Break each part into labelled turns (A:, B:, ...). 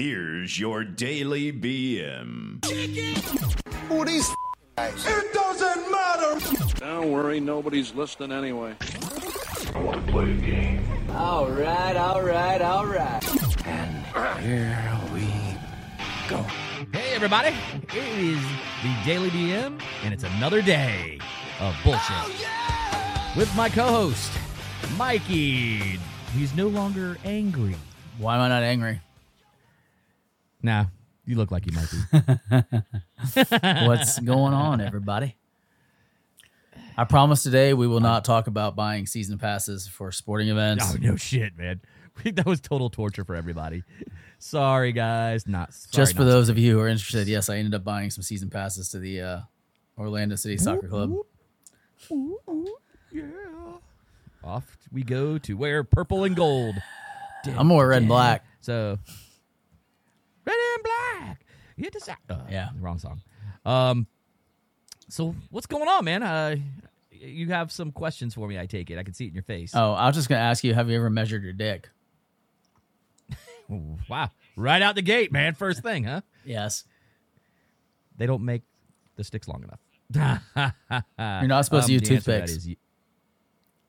A: Here's your daily BM.
B: Who are these guys?
C: It doesn't matter.
D: Don't worry, nobody's listening anyway. I want to play a game.
E: All right, all right, all right. And here we go.
F: Hey, everybody. It is the Daily BM, and it's another day of bullshit. Oh, With my co host, Mikey. He's no longer angry.
G: Why am I not angry?
F: Nah, you look like you might be.
G: What's going on, everybody? I promise today we will not talk about buying season passes for sporting events.
F: oh, no shit, man. That was total torture for everybody. Sorry, guys. Not sorry,
G: Just for
F: not
G: those of you who are interested, yes, I ended up buying some season passes to the uh, Orlando City Soccer Club.
F: Yeah. Off we go to wear purple and gold.
G: I'm more red and black.
F: So, red and black. You hit the sack. Uh,
G: Yeah.
F: wrong song. Um, so what's going on, man? Uh, you have some questions for me. I take it. I can see it in your face.
G: Oh, I was just gonna ask you, have you ever measured your dick?
F: Wow, right out the gate, man. First thing, huh?
G: Yes.
F: They don't make the sticks long enough.
G: You're not supposed to
F: Um,
G: use
F: to that
G: toothpicks.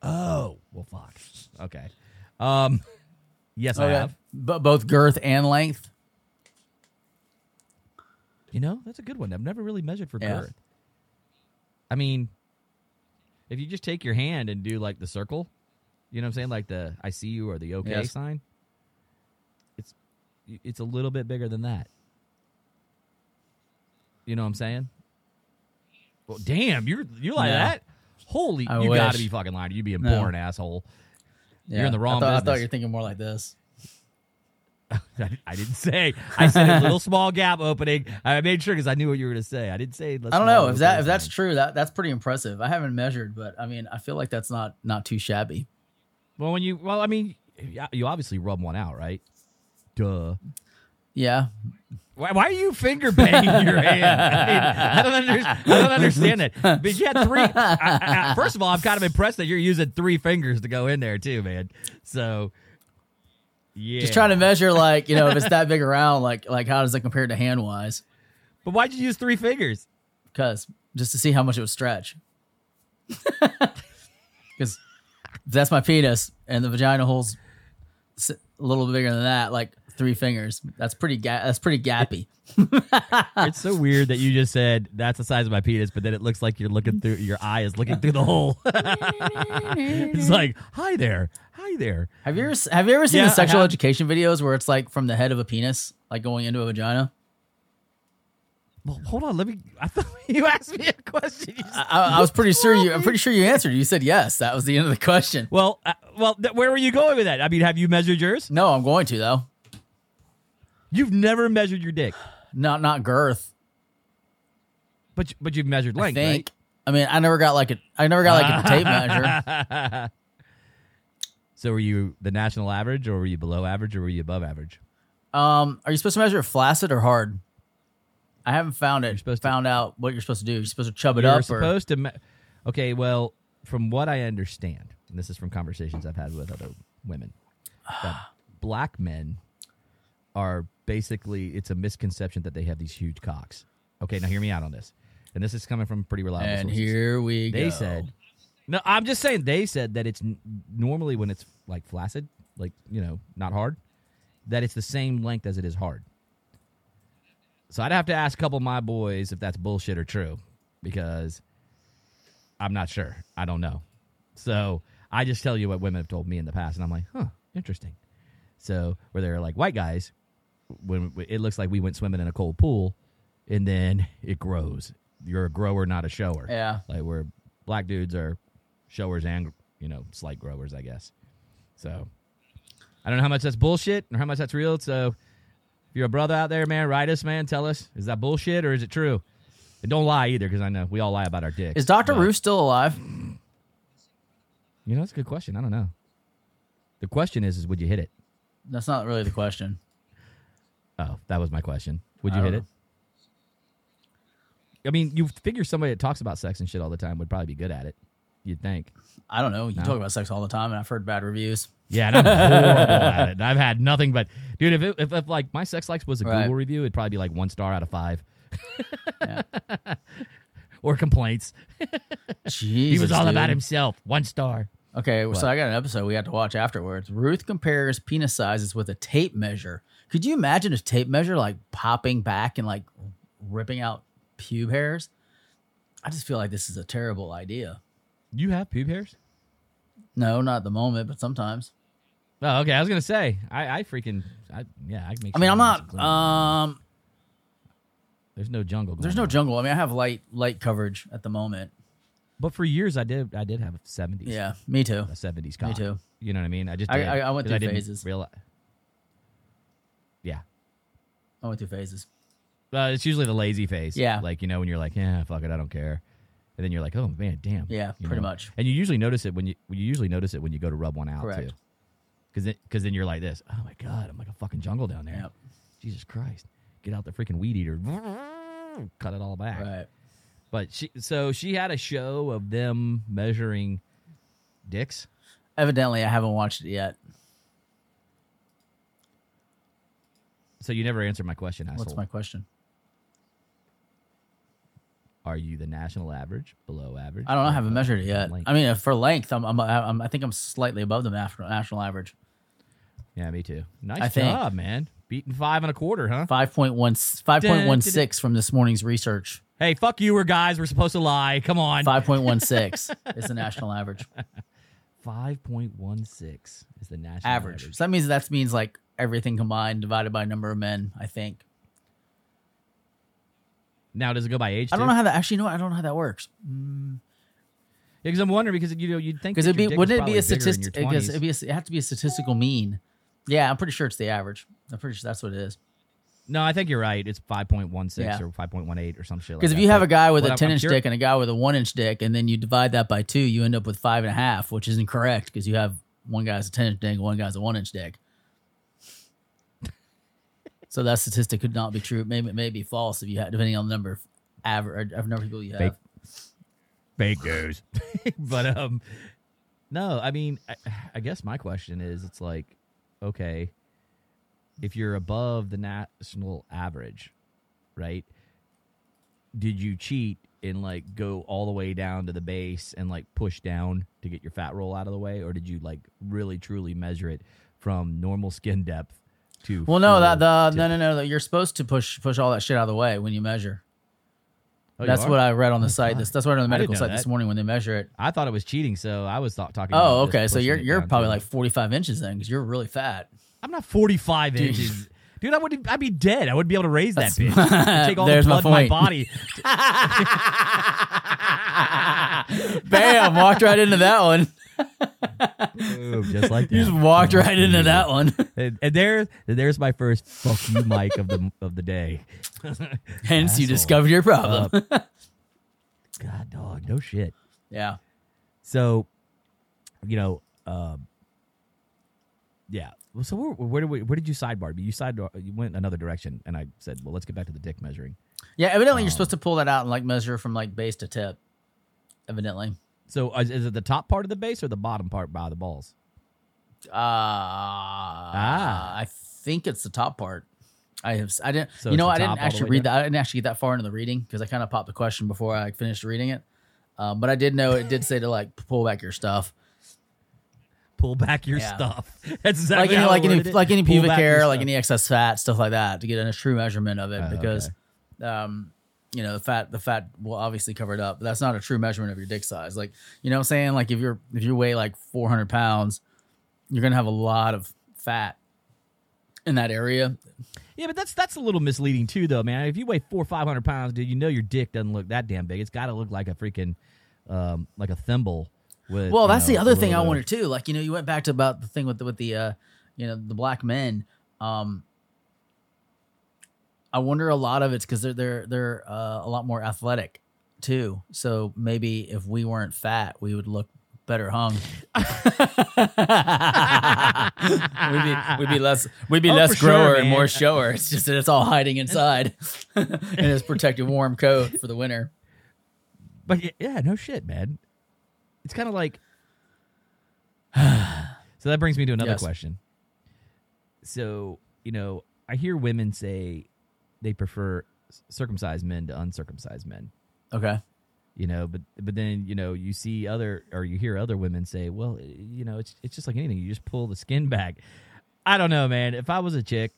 F: oh, well, fuck. Okay. Um, yes, I have.
G: But both girth and length.
F: You know, that's a good one. I've never really measured for
G: Yeah.
F: girth. I mean, if you just take your hand and do like the circle, you know what I'm saying, like the I see you or the okay
G: Yes.
F: sign, it's it's a little bit bigger than that. You know what I'm saying? Well, damn, you're you're like
G: Yeah.
F: that. Holy,
G: I
F: you got to be fucking lying. You'd be a
G: No.
F: born asshole. You're in the wrong
G: I thought, I thought you were thinking more like this.
F: I, didn't say. I said a little small gap opening. I made sure because I knew what you were going to say. I didn't say.
G: I don't know if that if that's true. That that's pretty impressive. I haven't measured, but I mean, I feel like that's not not too shabby.
F: Well, when you well, I mean, you obviously rub one out, right? Duh.
G: Yeah.
F: Why, why are you finger banging your hand? I, mean, I don't understand. I don't understand that. But you had three. I, I- first of all, I'm kind of impressed that you're using three fingers to go in there too, man. So, yeah.
G: Just trying to measure, like you know, if it's that big around, like like how does it compare to hand wise?
F: But why'd you use three fingers?
G: Because just to see how much it would stretch. Because that's my penis, and the vagina hole's a little bigger than that, like three fingers. That's pretty. Ga- that's pretty gappy.
F: It's so weird that you just said that's the size of my penis, but then it looks like you're looking through your eye is looking through the hole. it's like, hi there, hi there.
G: Have you ever have you ever seen
F: Yeah,
G: the sexual education videos where it's like from the head of a penis, like going into a vagina?
F: Well, hold on, let me. I thought you asked me a question. Just-
G: I, I was pretty sure you. I'm pretty sure you answered. You said yes. That was the end of the question.
F: well, uh, well, th- where were you going with that? I mean, have you measured yours?
G: No, I'm going to though.
F: You've never measured your dick,
G: Not not girth.
F: but but you've measured
G: I
F: length,
G: think. I mean, I never got like a. I never got like a tape measure.
F: right? So, were you the national average, or were you below average, or were you above average?
G: Um, are you supposed to measure it flaccid or hard? I haven't found it.
F: You're supposed to-
G: found out what you're supposed to do. You're supposed to chub it
F: You're
G: up. Or,
F: supposed to. Me- okay, well, from what I understand, and this is from conversations I've had with other women, that black men are basically it's a misconception that they have these huge cocks. Okay, now hear me out on this, and this is coming from pretty reliable
G: and
F: sources.
G: here we
F: they
G: go.
F: They said, no, I'm just saying they said that it's n- normally when it's like flaccid, like you know, not hard, that it's the same length as it is hard. So I'd have to ask a couple of my boys if that's bullshit or true, because I'm not sure. I don't know. So I just tell you what women have told me in the past, and I'm like, huh, interesting. So where they're like white guys, when it looks like we went swimming in a cold pool, and then it grows. You're a grower, not a shower.
G: Yeah.
F: Like where black dudes are showers and you know slight growers, I guess. So I don't know how much that's bullshit or how much that's real. So if you're a brother out there, man, write us, man. Tell us is that bullshit or is it true? And don't lie either, because I know we all lie about our dicks.
G: Is Doctor Ruth still alive?
F: You know, that's a good question. I don't know. The question is, is would you hit it?
G: That's not really the question.
F: Oh, that was my question. Would you hit
G: don't
F: it? I mean, you figure somebody that talks about sex and shit all the time would probably be good at it. You'd think.
G: I don't know. You
F: No.
G: talk about sex all the time, and I've heard bad reviews.
F: Yeah, and I'm horrible at it. I've had nothing but, dude. If, it, if if like my sex likes was a
G: Right.
F: Google review, it'd probably be like one star out of five,
G: Yeah.
F: or complaints.
G: Jesus,
F: He was all about himself. One star.
G: Okay, so I got an episode we had to watch afterwards. Ruth compares penis sizes with a tape measure. Could you imagine a tape measure like popping back and like ripping out pube hairs? I just feel like this is a terrible idea.
F: You have pube hairs?
G: No, not at the moment, but sometimes.
F: Oh, okay. I was gonna say, I, I freaking, I, yeah, I can make.
G: I mean, I'm not. Um,
F: There's no jungle. Going
G: there's no
F: on.
G: jungle. I mean, I have light light coverage at the moment.
F: But for years, I did. I did have a '70s.
G: Yeah, me too.
F: a '70s.
G: Me too.
F: You know what I mean? I just.
G: I-
F: did,
G: I- I went through
F: didn't
G: phases.
F: reali- Yeah.
G: I went through phases.
F: Uh, it's usually the lazy phase.
G: Yeah.
F: Like, you know, when you're like, yeah, fuck it, I don't care. And then you're like, oh man, damn.
G: Yeah,
F: you
G: pretty
F: know?
G: much.
F: And you usually notice it when you you usually notice it when you go to rub one out
G: Correct.
F: too. Because then, cause then you're like this. Oh my god, I'm like a fucking jungle down there.
G: Yep.
F: Jesus Christ, get out the freaking weed eater, cut it all back.
G: Right.
F: But she, so she had a show of them measuring dicks.
G: Evidently, I haven't watched it yet.
F: So you never answered my question, asshole.
G: What's my question?
F: Are you the national average, below average?
G: I don't know. I haven't measured it yet.
F: length?
G: I mean, for length, I'm, I'm, I'm I think I'm slightly above the national average.
F: yeah, me too. Nice
G: I think.
F: job, man. Beating five and a quarter, huh?
G: 5.1 5.16 from this morning's research.
F: Hey, fuck you, we're guys. We're supposed to lie. Come on.
G: 5.16 is the national average.
F: Five point one six is the national
G: Average.
F: average.
G: So that means that means like everything combined divided by number of men. I think.
F: Now, does it go by age?
G: I don't know how that actually. Know? I don't know how that works mm.
F: because I'm wondering because you know you'd think
G: because it'd be wouldn't it be a
F: probably bigger in
G: statistic? Because it'd be a, it have to be a statistical mean. Yeah, I'm pretty sure it's the average. I'm pretty sure that's what it is.
F: No, I think you're right. It's five point one six
G: Yeah.
F: or five point one eight or some shit.
G: Because
F: like
G: if
F: that.
G: you have
F: But
G: a guy with
F: what
G: a
F: I'm-
G: 10
F: I'm
G: inch
F: curi-
G: dick and a guy with a one inch dick, and then you divide that by two, you end up with five and a half, which is incorrect because you have one guy's a 10 inch dick and one guy's a one inch dick. so that statistic could not be true. Maybe it may be false if you have, depending on the number of average of number of people you have.
F: Fake. fake news. but um, no, I mean, I, I guess my question is, it's like, okay, if you're above the national average, right? Did you cheat and like go all the way down to the base and like push down to get your fat roll out of the way, or did you like really truly measure it from normal skin depth to?
G: Well, no, that the no, no, no, no. You're supposed to push push all that shit out of the way when you measure.
F: Oh, oh
G: that's what I read on the
F: Oh,
G: site. This, that's what I read on the medical site this morning when they measure it.
F: I thought it was cheating, so I was thought, talking.
G: Oh, okay. So you're you're probably
F: like,
G: like 45 inches then, because you're really fat.
F: I'm not 45 inches. Dude, I would I'd be dead. I wouldn't be able to raise that bitch. Take all
G: There's
F: the
G: my
F: blood in my
G: point.
F: body.
G: Bam! Walked right into that one.
F: Boom, just like that.
G: You just walked right into that one.
F: And, and there, there's my first fuck you, Mike of the of the day.
G: Hence, you
F: Asshole.
G: discovered your problem.
F: God, dog, no shit.
G: yeah.
F: So, you know, um, yeah. Well, So where, where did we, where did you sidebar? You side you went another direction, and I said, well, let's get back to the dick measuring.
G: Yeah. Evidently,
F: Um,
G: you're supposed to pull that out and like measure from like base to tip. Evidently.
F: So is, is it the top part of the base or the bottom part by the balls?
G: Uh, ah. I think it's the top part. I have. I didn't.
F: So
G: you know, I didn't actually read
F: down?
G: that. I didn't actually get that far into the reading because I kind of popped the question before I finished reading it. Um, but I did know it did say to like pull back your stuff,
F: Pull back your
G: Yeah.
F: stuff. That's
G: like
F: exactly
G: any
F: how
G: like any
F: worded it.
G: like any
F: Pull
G: pubic
F: back your
G: hair, like
F: stuff.
G: any excess fat, stuff like that, to get a true measurement of it.
F: Oh,
G: because, um, you know, the fat the fat will obviously cover it up, but that's not a true measurement of your dick size. Like, you know, what I'm saying like if you're if you weigh like 400 pounds, you're gonna have a lot of fat in that area.
F: Yeah, but that's that's a little misleading too, though, man. If you weigh four five hundred pounds, dude, you know your dick doesn't look that damn big. It's got to look like a freaking, um, like a thimble. With
G: Well, that's
F: know,
G: the other thing I wanted too. Like you know, you went back to about the thing with the, with the uh, you know the black men. Um, I wonder a lot of it's because they're they're they're uh, a lot more athletic too. So maybe if we weren't fat, we would look better hung. we'd be we'd be less we'd be
F: Oh,
G: less
F: for sure,
G: grower and more shower. It's just that it's all hiding inside in his protective warm coat for the winter.
F: But yeah, no shit, man. It's kind of like. so that brings me to another
G: Yes.
F: question. So you know, I hear women say they prefer circumcised men to uncircumcised men.
G: Okay.
F: you know but but then you know you see other or you hear other women say well you know it's it's just like anything you just pull the skin back i don't know man if i was a chick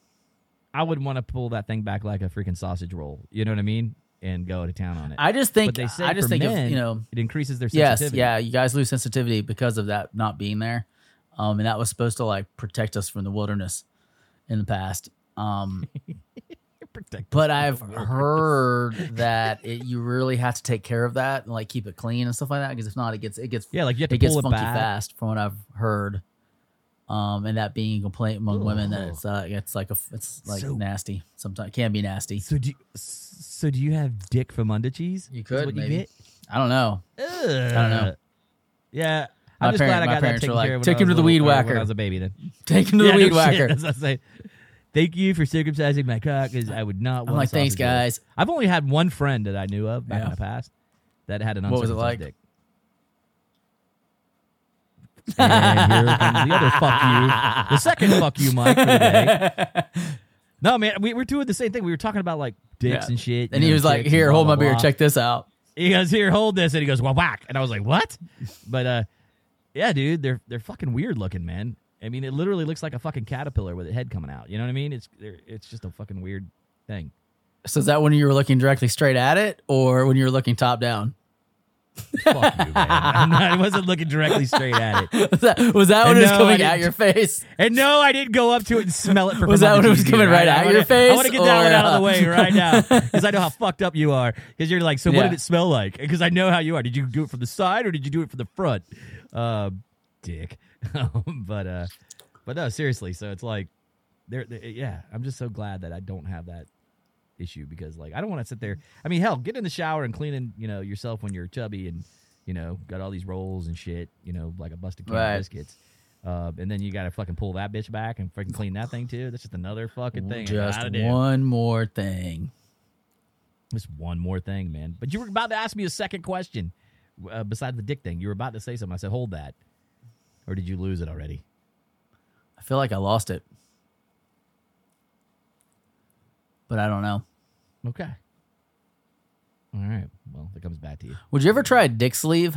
F: i would want to pull that thing back like a freaking sausage roll you know what i mean and go to town on it
G: I just think
F: but they say
G: I just think
F: men,
G: of, you know
F: it increases their sensitivity.
G: yes yeah you guys lose sensitivity because of that not being there, um and that was supposed to like protect us from the wilderness in the past. Um
F: Protect
G: But I've
F: from the world.
G: heard that it, you really have to take care of that and like keep it clean and stuff like that because if not, it gets it gets
F: yeah like you have to
G: it gets
F: it
G: funky fast from what I've heard. Um, and that being a complaint among women that it's uh, it's like a it's like
F: So-
G: nasty. Sometimes it can be nasty.
F: so do you, so do you have dick from under cheese
G: You could,
F: what
G: maybe.
F: you
G: I don't know.
F: Ugh.
G: don't know.
F: yeah
G: My
F: I'm just
G: parent-
F: glad I got that
G: parents
F: taken
G: like,
F: care of
G: "Take him to the weed
F: or when
G: whacker."
F: I was a baby then
G: Take him to
F: Yeah,
G: the
F: no
G: weed
F: shit.
G: whacker.
F: That's what I say. Thank you for circumcising my cock because I would not.
G: I'm
F: want
G: like, thanks,
F: sausage roll."
G: guys.
F: I've only had one friend that I knew of back
G: Yeah.
F: in the past that had an
G: What was it
F: uncircumcised
G: like?
F: dick. And here comes the other fuck you, the second fuck you, Mike, for the day. No, man, we were doing the same thing. We were talking about like dicks
G: Yeah.
F: and shit.
G: And
F: you
G: he
F: know,
G: was like,
F: chicks and
G: "Here,
F: blah,
G: hold my
F: blah,
G: beer.
F: blah."
G: Check this out."
F: He goes, "Here, hold this," and he goes, "Well, whack," and I was like, "What?" But uh, yeah, dude, they're they're fucking weird looking, man. I mean, it literally looks like a fucking caterpillar with a head coming out. You know what I mean? It's they're- it's just a fucking weird thing.
G: So is that when you were looking directly straight at it, or when you were looking top down?
F: Fuck you, man. Not, I wasn't looking directly straight at it.
G: Was that, was that when it was
F: No,
G: coming at your face?
F: And no, I didn't go up to it and smell it. For
G: Was that when it was coming right
F: I
G: at
F: wanna-
G: your face,
F: I want to get that
G: or,
F: one out of the
G: uh,
F: way right now because I know how fucked up you are. Because you're like, so what did it smell like? Because I know how you are. Did you do it from the side or did you do it from the front? Uh, dick. but uh, but no, seriously. So it's like, there. Yeah, I'm just so glad that I don't have that issue because like I don't want to sit there. I mean, hell, get in the shower and cleaning you know yourself when you're chubby and you know got all these rolls and shit. You know, like a busted can
G: Right.
F: of biscuits. Uh, and then you got to fucking pull that bitch back and fucking clean that thing too. That's just another fucking thing.
G: Just one more thing.
F: Just one more thing, man. But you were about to ask me a second question uh, besides the dick thing. You were about to say something. I said, hold that. Or did you lose it already?
G: I feel like I lost it, but I don't know.
F: Okay. All right. Well, it comes back to you.
G: Would you ever try a dick sleeve?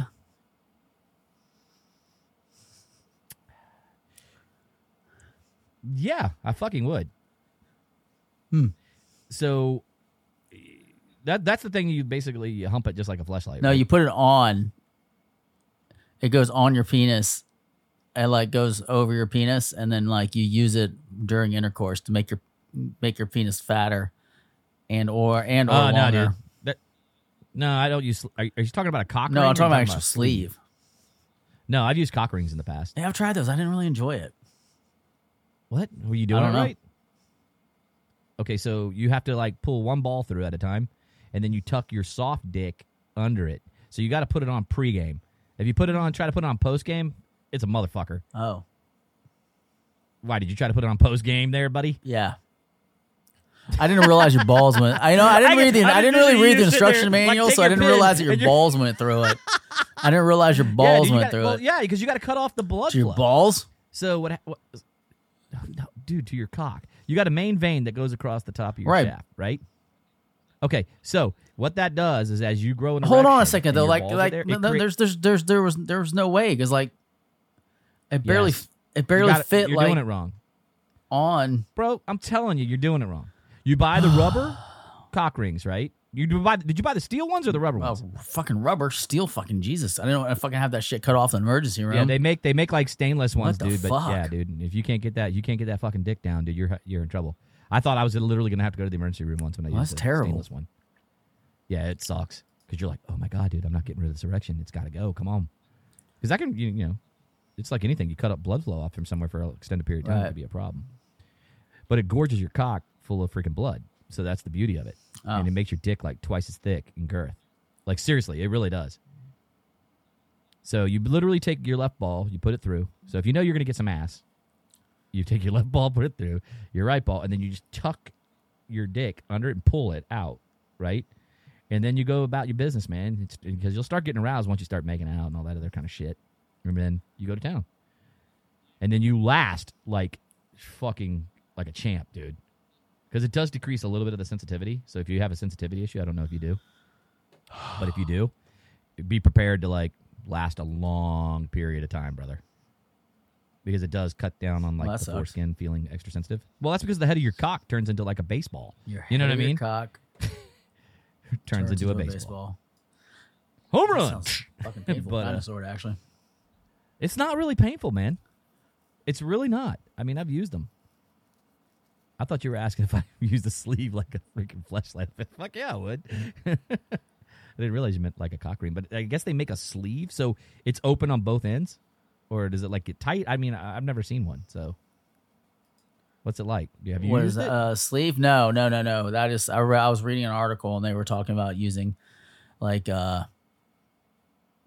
F: Yeah, I fucking would.
G: Hmm.
F: So that that's the thing. You basically you hump it just like a flashlight.
G: No, you put it on. It goes on your penis. It like goes over your penis, and then like you use it during intercourse to make your make your penis fatter, and or and or
F: Oh no, dude. That, no, I don't use. Are, are you talking about a cock? Ring?
G: No,
F: I'm
G: talking about actual
F: a
G: sleeve.
F: No, I've used cock rings in the past.
G: Yeah, I've tried those. I didn't really enjoy it.
F: What were you doing
G: know.
F: right? Okay, so you have to like pull one ball through at a time, and then you tuck your soft dick under it. So you got to put it on pregame. If you put it on, try to put it on postgame, it's a motherfucker.
G: Oh,
F: Why did you try to put it on postgame there, buddy?
G: yeah. I didn't realize your balls went. I know. I didn't
F: I
G: read the.
F: I
G: I didn't really read the
F: sit there,
G: instruction
F: like,
G: manual, so I didn't realize that your balls went through it. I didn't realize your
F: yeah,
G: balls
F: dude, you
G: went
F: gotta-
G: through
F: well,
G: it.
F: Yeah, because you got to cut off the blood
G: To your
F: flow.
G: balls.
F: So what, what? No, dude, to your cock. You got a main vein that goes across the top of your
G: Right.
F: shaft, right? Okay, so what that does is as you grow
G: Hold on a second though. Like, like
F: there,
G: no,
F: crea-
G: there's, there's, there's, there was, there was no way because like, it barely,
F: Yes.
G: it barely
F: gotta-
G: fit
F: You're
G: like
F: doing it wrong,
G: on.
F: bro. I'm telling you, you're doing it wrong. You buy the rubber cock rings, right? You do buy. Did you buy the steel ones or the rubber ones?
G: Oh, fucking rubber, steel, fucking Jesus! I didn't want to fucking have that shit cut off in the emergency room.
F: Yeah, they make they make like stainless ones, dude. But
G: fuck?
F: yeah, dude, if you can't get that, you can't get that fucking dick down, dude. You're you're in trouble. I thought I was literally gonna have to go to the emergency room once when I
G: Well,
F: used
G: that's
F: the
G: terrible.
F: stainless one. Yeah, it sucks because you're like, oh my god, dude, I'm not getting rid of this erection. It's got to go. Come on, because that can you, you know, it's like anything. You cut up blood flow off from somewhere for an extended period of time, it could be a problem. But it gorges your cock full of freaking blood, so that's the beauty of it,
G: Oh.
F: and it makes your dick like twice as thick in girth. Like seriously, it really does. So you literally take your left ball, you put it through. So if you know you're going to get some ass, you take your left ball, put it through, your right ball, and then you just tuck your dick under it and pull it out, right? and then you go about your business, man. It's because you'll start getting aroused once you start making out and all that other kind of shit. And then you go to town, and then you last like fucking like a champ, dude. Because it does decrease a little bit of the sensitivity. So if you have a sensitivity issue, I don't know if you do, but if you do, be prepared to like last a long period of time, brother. Because it does cut down on like
G: Well,
F: the
G: sucks.
F: foreskin feeling extra sensitive. Well, that's because the head of your cock turns into like a baseball. You know what I mean?
G: Cock
F: turns, into, a baseball.
G: baseball.
F: Home run.
G: Fucking painful.
F: But, uh,
G: dinosaur, actually.
F: It's not really painful, man. It's really not. I mean, I've used them. I thought you were asking if I used a sleeve like a freaking flashlight. Fuck yeah, I would. I didn't realize you meant like a cock ring, but I guess they make a sleeve so it's open on both ends, or does it like get tight? I mean, I've never seen one, so what's it like? Do you have you
G: What
F: used
G: is
F: it?
G: Uh, sleeve? No, no, no, no. That is. I, re- I was reading an article and they were talking about using like uh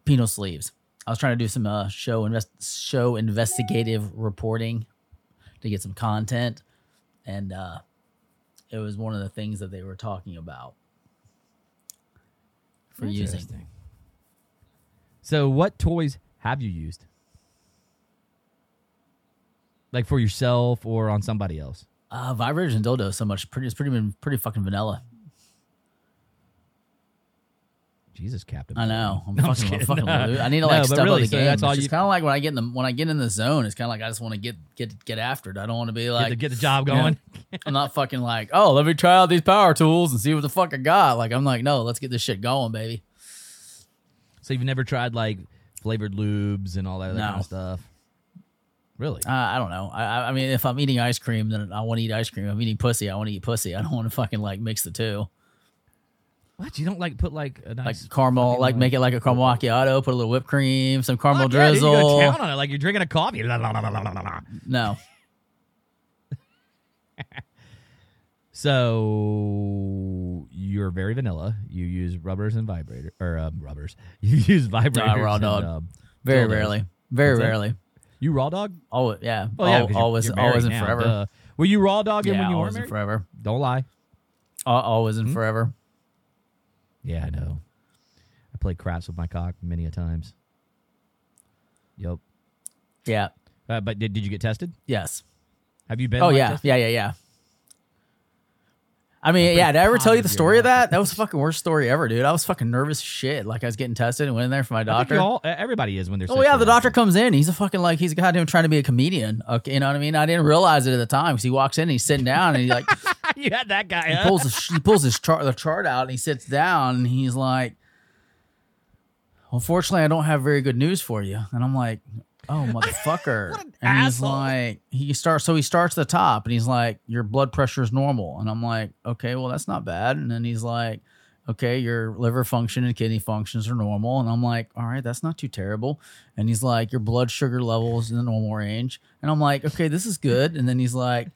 G: penal sleeves. I was trying to do some uh, show invest show investigative reporting to get some content, and uh, it was one of the things that they were talking about for using.
F: So, what toys have you used? Like for yourself or on somebody else?
G: Uh, vibrators and dildos so much pretty. It's pretty been pretty fucking vanilla.
F: Jesus, Captain.
G: I know. I'm
F: No,
G: fucking, I'm fucking
F: No.
G: I need to like
F: but
G: step
F: really,
G: up the
F: so
G: game.
F: that's all
G: it's
F: you-
G: just kind of like when I get in the when I get in the zone. It's kind of like I just want to get get get after it. I don't want to be like Get
F: the, get the job
G: you know,
F: going.
G: I'm not fucking like oh let me try out these power tools and see what the fuck I got. Like I'm like no, let's get this shit going, baby.
F: So you've never tried like flavored lubes and all that other
G: No.
F: kind of stuff? Really?
G: Uh, I don't know. I I- I mean if I'm eating ice cream, then I want to eat ice cream. If I'm eating pussy, I want to eat pussy. I don't want to fucking like mix the two.
F: What? You don't like put like a
G: Like caramel, like make it like a caramel macchiato. Put a little whipped cream, some caramel
F: Fuck yeah, dude,
G: drizzle.
F: You go to town on it like you're drinking a coffee. La, la, la, la, la, la, la.
G: no,
F: So you're very vanilla. You use rubbers and vibrator or um, rubbers. You use vibrators.
G: raw
F: and,
G: dog.
F: um,
G: very
F: dildos.
G: rarely, very
F: What's that?
G: rarely.
F: You raw dog?
G: Oh yeah,
F: Oh yeah,
G: Al-
F: 'cause you're-
G: always,
F: you're
G: always and
F: now,
G: forever.
F: duh. Were you raw dogging
G: Yeah,
F: when you were married?
G: forever.
F: Don't lie.
G: Al- Always
F: Hmm?
G: and forever.
F: Yeah, I know. I played craps with my cock many a times. Yep.
G: Yeah.
F: Uh, but did, did you get tested?
G: Yes.
F: Have you been?
G: Oh
F: like,
G: yeah.
F: tested?
G: Yeah. Yeah. Yeah. I mean, yeah. Did I ever tell you the story of that? That was the fucking worst story ever, dude. I was fucking nervous shit. Like I was getting tested and went in there for my doctor.
F: all, everybody is when they're.
G: Oh yeah, the doctor comes in. He's a fucking like he's goddamn trying to be a comedian. Okay, you know what I mean? I didn't realize it at the time because he walks in and he's sitting down and he's like.
F: you had that guy.
G: he
F: Huh?
G: pulls his, he pulls his chart the chart out and he sits down and he's like, "Unfortunately, I don't have very good news for you." And I'm like, "Oh motherfucker!"
F: An
G: and he's
F: asshole.
G: like, he starts so he starts at the top and he's like, "Your blood pressure is normal." And I'm like, "Okay, well that's not bad." And then he's like. Okay, your liver function and kidney functions are normal. And I'm like, all right, that's not too terrible. And he's like, your blood sugar levels in the normal range. And I'm like, okay, this is good. And then he's like,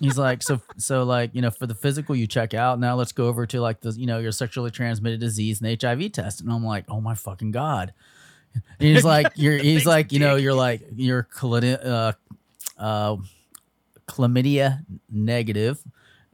G: he's like so so like you know for the physical you check out now let's go over to like the you know your sexually transmitted disease and hiv test. And i'm like oh my fucking god. And he's like you're he's like you know you're like you're chlamydia uh, uh, chlamydia negative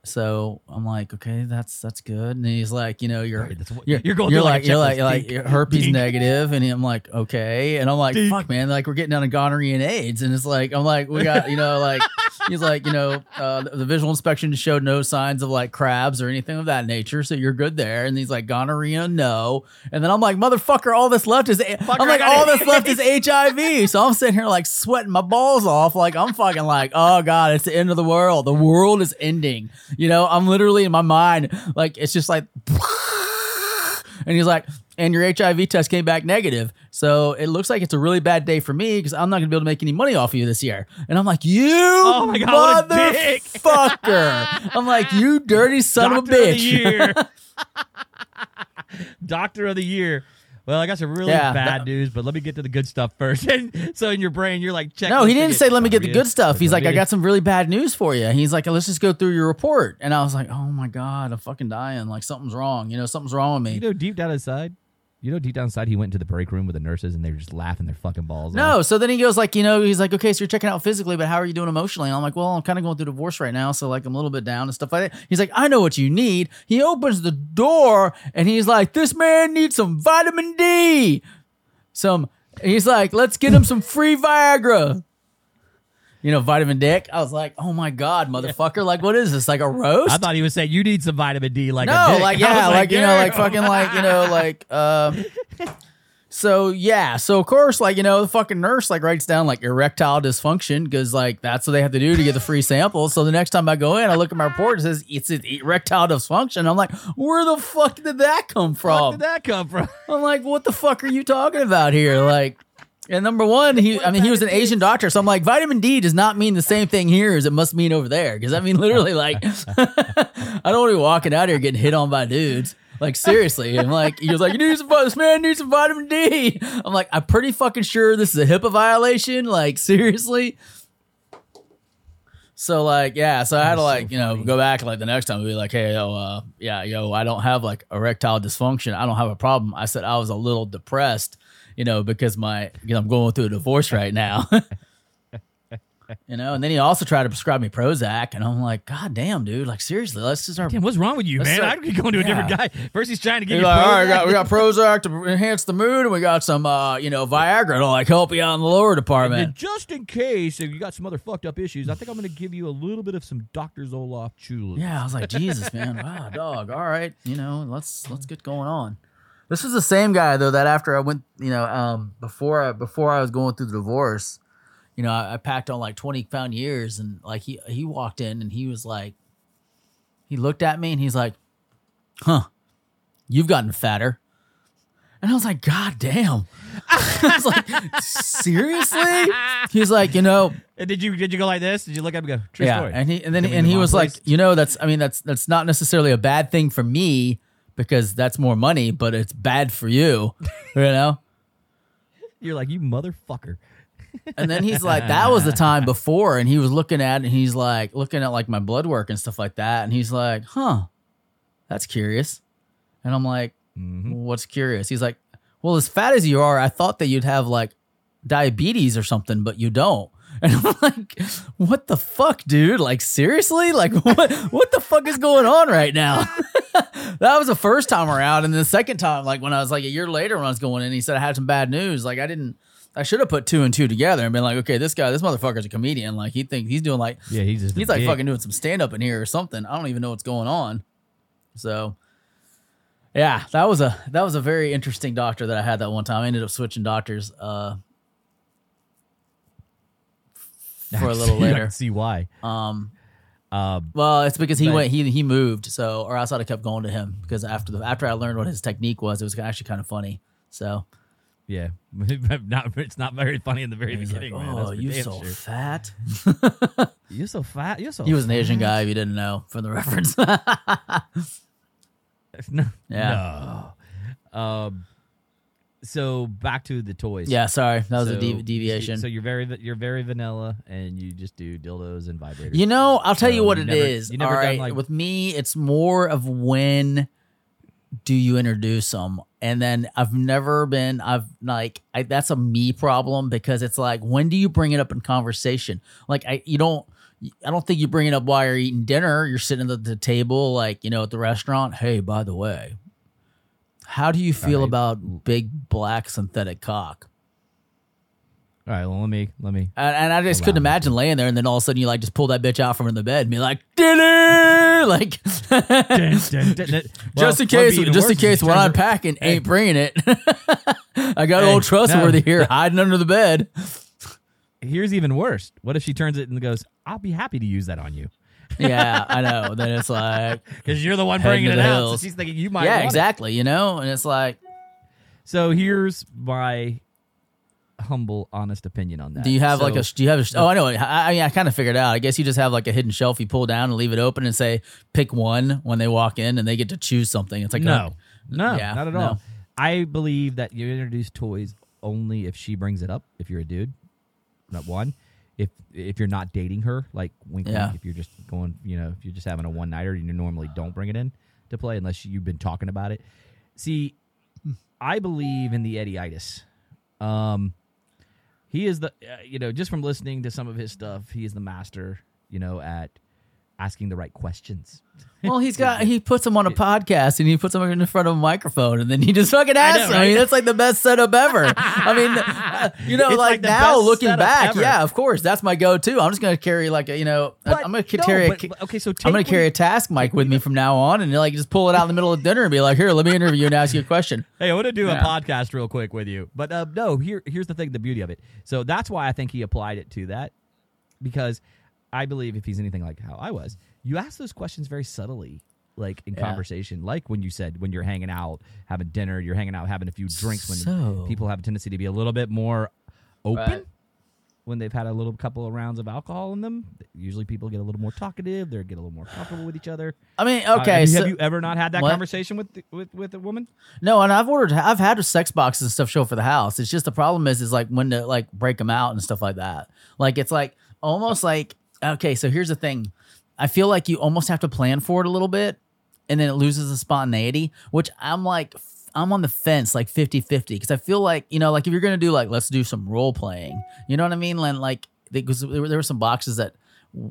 G: so i'm like okay that's that's good. And he's like you know you're
F: Right,
G: you're,
F: you're going
G: you're
F: like
G: like, you're like you're like
F: Dink,
G: you're herpes
F: dink.
G: negative. And I'm like okay. And I'm like
F: Dink.
G: fuck man like we're getting down to gonorrhea and AIDS. And it's like I'm like we got you know like he's like you know uh, the, the visual inspection showed no signs of like crabs or anything of that nature so you're good there. And he's like gonorrhea no. And then I'm like motherfucker all this left is I'm like all this left is HIV so I'm sitting here like sweating my balls off like I'm fucking like oh god it's the end of the world. The world is ending you know I'm literally in my mind like it's just like and he's like, and your HIV test came back negative. So it looks like it's a really bad day for me because I'm not going to be able to make any money off of you this year. And I'm like, you
F: Oh my God, what a dick.
G: motherfucker. I'm like, you dirty son
F: Doctor
G: of a bitch.
F: the year. Doctor of the year. Well, I got some really
G: Yeah,
F: bad news, but let me get to the good stuff first. And so in your brain, you're like, check.
G: No, he didn't say, let me get the good stuff. He's like, I
F: got.
G: got some really bad news for you. He's like, let's just go through your report. And I was like, oh my God, I'm fucking dying. Like something's wrong. You know, something's wrong with me.
F: You know, deep down inside, You know, deep down inside, he went into the break room with the nurses, and they were just laughing their fucking balls
G: No,
F: off.
G: so then he goes like, you know, he's like, okay, so you're checking out physically, but how are you doing emotionally? And I'm like, well, I'm kind of going through divorce right now, so like I'm a little bit down and stuff like that. He's like, I know what you need. He opens the door and he's like, this man needs some vitamin D. Some. He's like, let's get him some free Viagra. You know, vitamin dick. I was like, oh my god, motherfucker! Like, what is this? Like a roast?
F: I thought he was saying you need some vitamin D, like a
G: no,
F: dick.
G: like yeah,
F: was
G: like, you know, like fucking like you know, like um. So yeah, so of course, like you know, the fucking nurse like writes down like erectile dysfunction because like that's what they have to do to get the free sample. So the next time I go in, I look at my report, it says it's an erectile dysfunction. I'm like, where the fuck did that come from?
F: Where did that come from?
G: I'm like, what the fuck are you talking about here? Like, and number one, he, I mean, he was an Asian doctor, so I'm like, vitamin D does not mean the same thing here as it must mean over there. Because I mean, literally, like, I don't want to be walking out here getting hit on by dudes. Like seriously, I'm like, he was like, you need some, this man needs some vitamin D. I'm like, I'm pretty fucking sure this is a HIPAA violation. Like seriously. So like, yeah, so I had to like, you know, go back like the next time and be like, hey, yo, uh, yeah, yo, I don't have like erectile dysfunction. I don't have a problem. I said I was a little depressed, you know, because my, because I'm going through a divorce right now. you know, and then he also tried to prescribe me Prozac, and I'm like, God damn, dude, like seriously, let's just start
F: Damn, what's wrong with you, man?
G: start-
F: I could go into a different guy. First, he's trying to give
G: He's
F: you.
G: like, all right, we got, we got Prozac to enhance the mood, and we got some, uh, you know, Viagra to like help you out in the lower
F: And
G: department.
F: just in case if you got some other fucked up issues, I think I'm going to give you a little bit of some Dr. Zoloft Chula.
G: Yeah, I was like, Jesus, man, wow, dog. All right, you know, let's let's get going on. This was the same guy though that after I went, you know, um, before I before I was going through the divorce, you know, I, I packed on like twenty pound years, and like he he walked in and he was like, he looked at me and he's like, "Huh, you've gotten fatter." And I was like, God damn. I was like, seriously? He's like, you know,
F: And did you did you go like this? Did you look up and go, true
G: yeah,
F: story?
G: and he and then
F: Can
G: and he was like, you know, that's I mean that's that's not necessarily a bad thing for me because that's more money, but it's bad for you, you know.
F: You're like, you motherfucker.
G: And then he's like, that was the time before, and he was looking at it, and he's like looking at like my blood work and stuff like that, and he's like, huh, that's curious, and I'm like,
F: Mm-hmm.
G: what's curious? He's like, well, as fat as you are, I thought that you'd have like diabetes or something, but you don't. And I'm like, what the fuck, dude? Like, seriously? Like, what, what the fuck is going on right now? that was the first time around. And the second time, like, when I was like a year later when I was going in, he said I had some bad news. Like, I didn't, I should have put two and two together and been like, okay, this guy, this motherfucker's a comedian. Like, he think he's doing like,
F: Yeah, he's just
G: he's like
F: dick.
G: fucking doing some stand up in here or something. I don't even know what's going on. So, yeah, that was a that was a very interesting doctor that I had that one time. I ended up switching doctors uh, for a little
F: I
G: later.
F: see why.
G: Um,
F: Um,
G: well, it's because he
F: But-
G: went he he moved, so or else I'd have kept going to him because after the after I learned what his technique was, it was actually kind of funny. So
F: yeah, not it's not very funny in the very
G: like,
F: beginning, man.
G: "Oh, you so
F: sure.
G: fat."
F: You're so fat. You're so.
G: he was an Asian guy. If you didn't know from the reference.
F: No.
G: Yeah.
F: No. Um. So back to the toys.
G: yeah, sorry, that was a
F: So-
G: deviation.
F: So you're very you're very vanilla, and you just do dildos and vibrators.
G: You know, I'll tell you what it
F: never-
G: is. all
F: like-
G: with me, it's more of when do you introduce them, and then I've never been. I've like I, that's a me problem because it's like when do you bring it up in conversation? Like I, you don't. I don't think you bring it up while you're eating dinner. You're sitting at the table, like you know, at the restaurant. Hey, by the way, how do you feel
F: right.
G: about big black synthetic cock?
F: All right. Well, let me let me.
G: And, and I just couldn't
F: me
G: imagine laying there and then all of a sudden you like just pull that bitch out from under the bed and be like dinner, like
F: Dun, dun, dun, dun. Well,
G: just in case, just in
F: worse is
G: case
F: he
G: when
F: turns
G: I'm
F: ar-
G: packing, ain't bringing it. I got
F: Hey,
G: old trustworthy
F: no.
G: here hiding under the bed.
F: Here's even worse. What if she turns it and goes, "I'll be happy to use that on you,"
G: Yeah, I know. Then it's like,
F: because you're the one bringing it out. So she's thinking you might.
G: yeah,
F: want it.
G: exactly. You know, and it's like,
F: So here's my humble, honest opinion on that.
G: do you have like a? Do you have a? Oh, I know. I, I mean, I kind of figured out. I guess you just have like a hidden shelf you pull down and leave it open and say pick one when they walk in and they get to choose something. It's like
F: no, no,
G: Yeah,
F: not at
G: no.
F: all. I believe that you introduce toys only if she brings it up. If you're a dude, not one. If if you're not dating her, like wink,
G: Yeah.
F: wink. If you're just going, you know, if you're just having a one nighter, you normally don't bring it in to play unless you've been talking about it. See, I believe in the Eddie-itis. Um, he is the uh, you know just from listening to some of his stuff, he is the master. You know at asking the right questions.
G: Well, he's got he puts them on a podcast and he puts them in front of a microphone and then he just fucking asks
F: know,
G: them. I mean, that's like the best setup ever. I mean, uh, you know, like,
F: like
G: now looking back,
F: ever.
G: yeah, of course, that's my go-to. I'm just gonna carry like a you know,
F: But
G: I'm gonna
F: no,
G: carry. a,
F: but- but- okay, so
G: I'm gonna carry
F: you-
G: a task mic with me from now on and like just pull it out in the middle of dinner and be like, here, let me interview you and ask you a question.
F: Hey, I want to do
G: Yeah.
F: a podcast real quick with you, but uh, no. Here, here's the thing: the beauty of it. So that's why I think he applied it to that, because I believe if he's anything like how I was, you ask those questions very subtly, like in
G: Yeah.
F: conversation, like when you said when you're hanging out, having dinner, you're hanging out, having a few drinks. When
G: So-
F: people have a tendency to be a little bit more open.
G: Right.
F: When they've had a little couple of rounds of alcohol in them, usually people get a little more talkative. They get a little more comfortable with each other.
G: I mean,
F: Uh,
G: okay,
F: have, you,
G: so,
F: have you ever not had that
G: What?
F: conversation with with with a woman?
G: No, and I've ordered. I've had sex boxes and stuff show for the house. It's just the problem is, is like when to like break them out and stuff like that. Like it's like almost like okay. So here's the thing. I feel like you almost have to plan for it a little bit, and then it loses the spontaneity. Which I'm like, I'm on the fence, like 50 50 because I feel like you know, like if you're gonna do like let's do some role playing, you know what I mean? Len? Like because there were some boxes that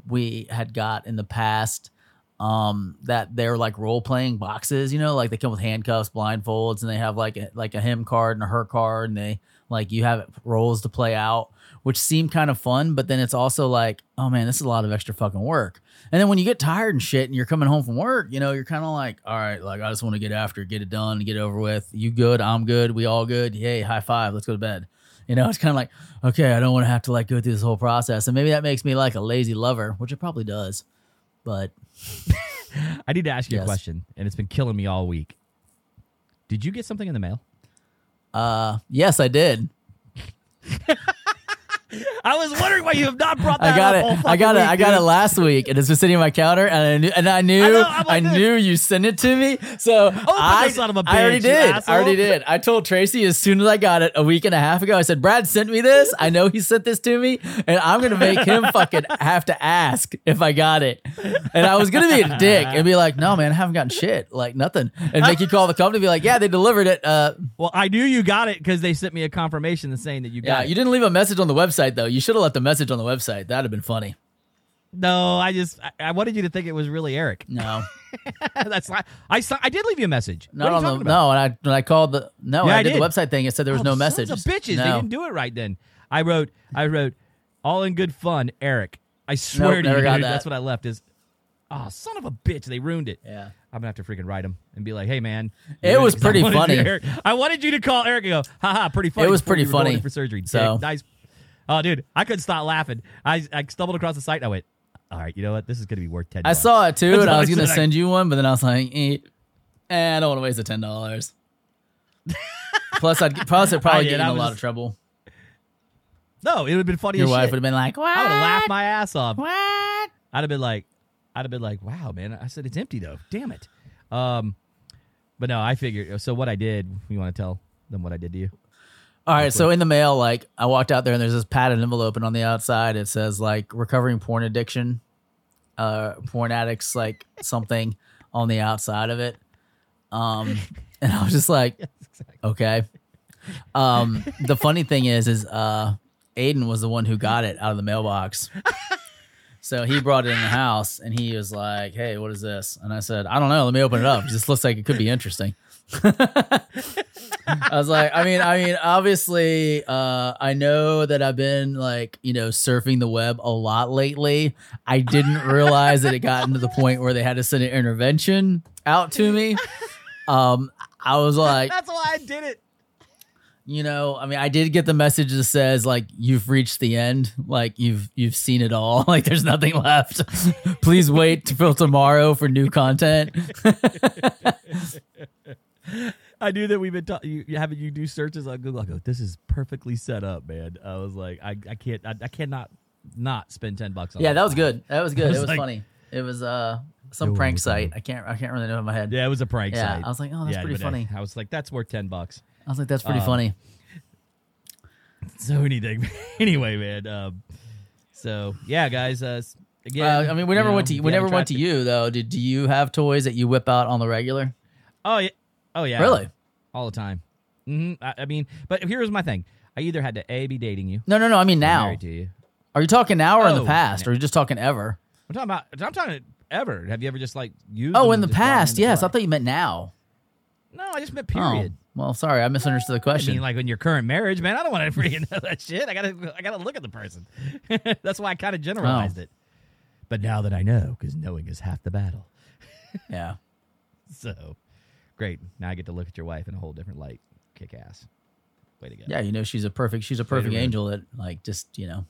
G: we had got in the past um that they're like role playing boxes you know like they come with handcuffs blindfolds and they have like a, like a him card and a her card and they like you have roles to play out which seem kind of fun but then it's also like oh man this is a lot of extra fucking work and then when you get tired and shit and you're coming home from work you know you're kind of like all right like i just want to get after get it done get it over with you good i'm good we all good yay high five let's go to bed you know it's kind of like okay i don't want to have to like go through this whole process and maybe that makes me like a lazy lover which it probably does but
F: I need to ask you
G: Yes.
F: a question, and it's been killing me all week. Did you get something in the mail?
G: Uh, yes, I did.
F: I was wondering why you have not brought
G: I got
F: up
G: it. I got it.
F: week,
G: I got
F: dude.
G: it last week, and it's been sitting on my counter, and I knew, and I knew,
F: I
G: I,
F: know, like this.
G: knew you sent it to me. So I,
F: son of a
G: I already
F: bitch,
G: did.
F: asshole.
G: I already did. I told Tracy as soon as I got it a week and a half ago. I said, "Brad sent me this. I know he sent this to me, and I'm gonna make him fucking have to ask if I got it." And I was gonna be a dick and be like, "No, man, I haven't gotten shit, like nothing," and make you call the company, and be like, "Yeah, they delivered it." Uh,
F: Well, I knew you got it because they sent me a confirmation saying that you
G: yeah,
F: got it.
G: you didn't leave a message on the website though. You should have left a message on the website. That'd have been funny.
F: no, I just I, I wanted you to think it was really Eric.
G: No.
F: That's not, I saw, I did leave you a message.
G: Not on the
F: about?
G: no, and I when I called the no,
F: Yeah,
G: I,
F: I
G: did,
F: did.
G: the website thing. It said there was
F: Oh,
G: no
F: sons
G: message.
F: of bitches.
G: No.
F: They didn't do it right then. I wrote I wrote all in good fun, Eric. I swear
G: Nope,
F: to you,
G: that.
F: that's what I left. Is oh son of a bitch, they ruined it.
G: Yeah.
F: I'm gonna have to freaking write him and be like, "Hey, man,
G: It
F: you
G: was
F: I
G: pretty
F: you-
G: funny.
F: Eric- I wanted you to call Eric and go, haha, pretty funny.
G: It
F: was
G: pretty
F: we were going
G: funny.
F: for surgery. Dick.
G: So-
F: nice. Oh, dude, I couldn't stop laughing. I I stumbled across the site. and I went, all right, you know what? This is gonna be worth ten.
G: I
F: bucks."
G: saw it too,
F: That's
G: and I was gonna send you one, but then I was like, eh, eh, I don't want to waste the ten dollars. Plus, I'd plus probably get in a lot
F: was-
G: of trouble.
F: No, it would have been funny.
G: Your wife
F: shit.
G: would have been like, "What?
F: I would have laughed my ass off.
G: What?
F: I'd have been like, I'd have been like, wow, man. I said it's empty though. Damn it. Um, but no, I figured. So what I did, you want to tell them what I did to you?
G: All right, so in the mail, like I walked out there and there's this padded envelope, and on the outside it says like recovering porn addiction, uh, porn addicts, like something on the outside of it. Um, and I was just like, okay. Um, the funny thing is, is uh, Aiden was the one who got it out of the mailbox. So he brought it in the house and he was like, Hey, what is this? And I said, I don't know. Let me open it up. This looks like it could be interesting. I was like, I mean, I mean, obviously, uh, I know that I've been like, you know, surfing the web a lot lately. I didn't realize that it got into the point where they had to send an intervention out to me. Um, I was like,
F: That's why I did it.
G: you know, I mean, I did get the message that says like you've reached the end, like you've you've seen it all, like there's nothing left. Please wait till tomorrow for new content.
F: I knew that we've been ta- you, you having you do searches on Google. I go, this is perfectly set up, man. I was like, I, I can't, I, I cannot not spend ten bucks on.
G: Yeah, that was good. That was good.
F: was
G: It was
F: like-
G: funny. It was uh some prank site. I can't I can't really know in my head.
F: Yeah, it was a prank
G: Yeah,
F: site.
G: I was like, oh, that's
F: Yeah,
G: pretty
F: I-
G: funny.
F: I was like, that's worth ten bucks.
G: I was like, that's pretty
F: Um,
G: funny.
F: So anything, anyway, man. Um, so yeah, guys. Uh, again,
G: Uh, I mean, we never
F: you
G: went to we
F: you
G: never went to
F: tried
G: you though. Did do you have toys that you whip out on the regular?
F: Oh yeah, oh yeah,
G: Really?
F: all the time. hmm I, I mean, but here's my thing: I either had to a be dating you,
G: No, no, no. I mean now.
F: married to you.
G: Are you talking now or in the
F: Oh,
G: past?
F: no.
G: Or are you just talking ever?
F: I'm talking about. I'm talking ever. Have you ever just like used?
G: Oh, in the
F: and just brought them
G: past. Yes. I thought you meant now.
F: No, I just meant
G: Oh,
F: period.
G: well, sorry. I misunderstood the
F: I
G: question.
F: mean, like in your current marriage, man. I don't want to freaking know that shit. I gotta, I gotta look at the person. That's why I kind of generalized
G: Oh.
F: it. But now that I know, because knowing is half the battle.
G: yeah.
F: So, great. Now I get to look at your wife in a whole different light. Kick ass. Way to go.
G: Yeah, you know she's a perfect she's a perfect angel that like just, you know.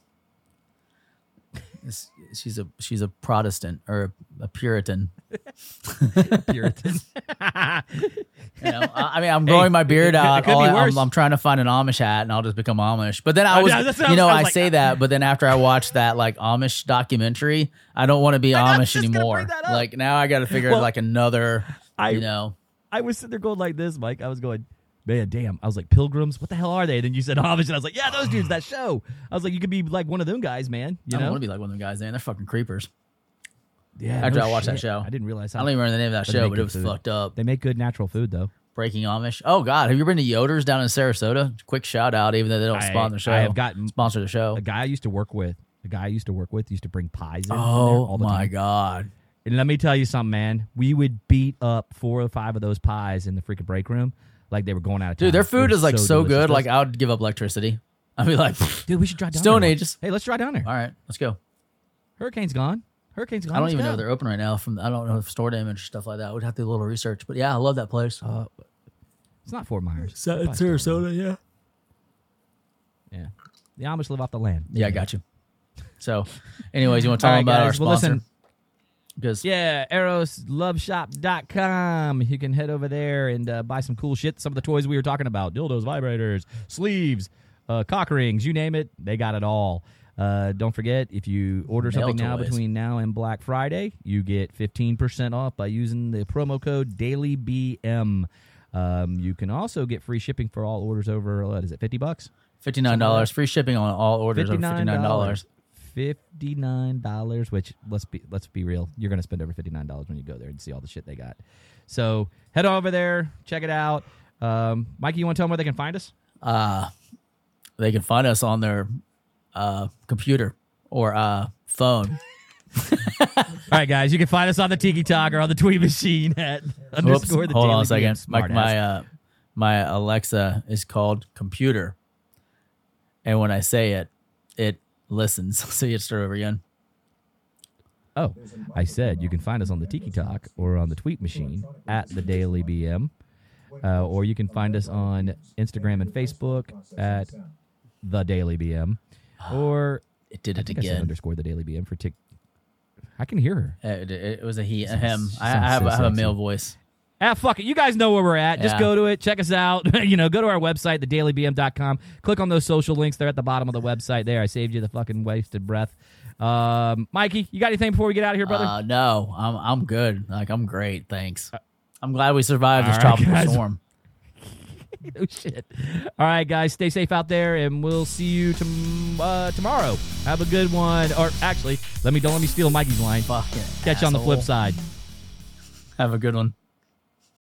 G: She's a she's a Protestant or a Puritan.
F: Puritan.
G: You know, I, I mean, I'm growing my beard out.
F: be
G: I,
F: worse.
G: am I'm trying to find an Amish hat, and I'll just become Amish. But then I
F: Oh,
G: was,
F: yeah, that's what I
G: you know,
F: I
G: I,
F: was like,
G: say that, but then after I watched that like Amish documentary, I don't want to be Amish anymore.
F: bring that up.
G: Like now, I got to figure
F: Well,
G: like another,
F: I-
G: you know,
F: I was sitting there going like this, Mike. I was going, man, damn. I was like, pilgrims? What the hell are they? And then you said Amish, and I was like, yeah, those dudes, that show. I was like, you could be like one of them guys, man. You
G: I don't
F: know?
G: want to be like one of them guys. Man, they're fucking creepers.
F: yeah.
G: after
F: no
G: I watched that show.
F: I didn't realize
G: I
F: how.
G: don't even remember the name of that show, but it was
F: food.
G: fucked up.
F: They make good natural food though.
G: Breaking Amish. Oh God, have you been to Yoder's down in Sarasota? Quick shout out, even though they don't
F: I-
G: sponsor the show.
F: I have gotten-
G: sponsor the show.
F: A guy I used to work with, a guy I used to work with, used to bring pies in. in there
G: Oh my. God.
F: And let me tell you something, man. We would beat up four or five of those pies in the freaking break room, like they were going out of town.
G: Dude, their food is like so,
F: delicious.
G: good. Like I would give up electricity. I'd be like,
F: dude, we should drive down
G: Stone
F: there.
G: Ages.
F: Hey, let's drive down there.
G: all right, let's go.
F: Hurricane's gone. Hurricane's gone.
G: I don't
F: Let's
G: even
F: go.
G: know if they're open right now. From I don't know if store damage stuff like that. We'd have to do a little research. But yeah, I love that place.
F: Uh, it's not Fort Myers.
G: Sa-
F: It's
G: it's
F: probably still-
G: Sarasota, yeah.
F: Yeah, the Amish live off the land.
G: Yeah, I got you. So, anyways, you want to talk
F: right,
G: about
F: guys.
G: our
F: Well,
G: sponsor?
F: listen.
G: Because
F: Yeah, erosloveshop.com. You can head over there and uh, buy some cool shit. Some of the toys we were talking about dildos, vibrators, sleeves, uh, cock rings, you name it, they got it all. Uh, don't forget, if you order
G: Nail
F: something now
G: toys.
F: between now and Black Friday, you get 15% off by using the promo code DailyBM. Um, you can also get free shipping for all orders over, what is it, 50 bucks?
G: fifty nine dollars, free shipping on all orders over fifty nine dollars.
F: Which let's be let's be real, you're gonna spend over fifty-nine dollars when you go there and see all the shit they got. So head over there, check it out. Um, Mikey, you want to tell them where they can find us?
G: Uh, they can find us on their uh, computer or uh, phone.
F: All right, guys, you can find us on the Tiki Talk or on the Tweet Machine at underscore
G: Whoops,
F: the
G: hold on a second. My my uh, my Alexa is called computer, and when I say it, it listens. So you start over again.
F: Oh, I said you can find us on the Tiki Talk or on the Tweet Machine at the Daily BM, uh, or you can find us on Instagram and Facebook at the Daily BM, or
G: It did
F: I
G: it
F: I
G: again.
F: underscore the Daily BM for Tik. I can hear her.
G: It, it was a he, a him. I, I have I have a male voice.
F: Ah, fuck it. You guys know where we're at. Just
G: Yeah.
F: go to it. Check us out. you know, go to our website, thedailybm.com. Click on those social links. They're at the bottom of the website there. I saved you the fucking wasted breath. Um, Mikey, you got anything before we get out of here, brother?
G: Uh, no, I'm I'm good. Like I'm great. Thanks. I'm glad we survived this
F: right,
G: tropical
F: guys.
G: storm.
F: oh, shit. All right, guys. Stay safe out there, and we'll see you tom- uh, tomorrow. Have a good one. Or actually, let me don't let me steal Mikey's line.
G: Fucking
F: Catch you on the flip side.
G: Have a good one.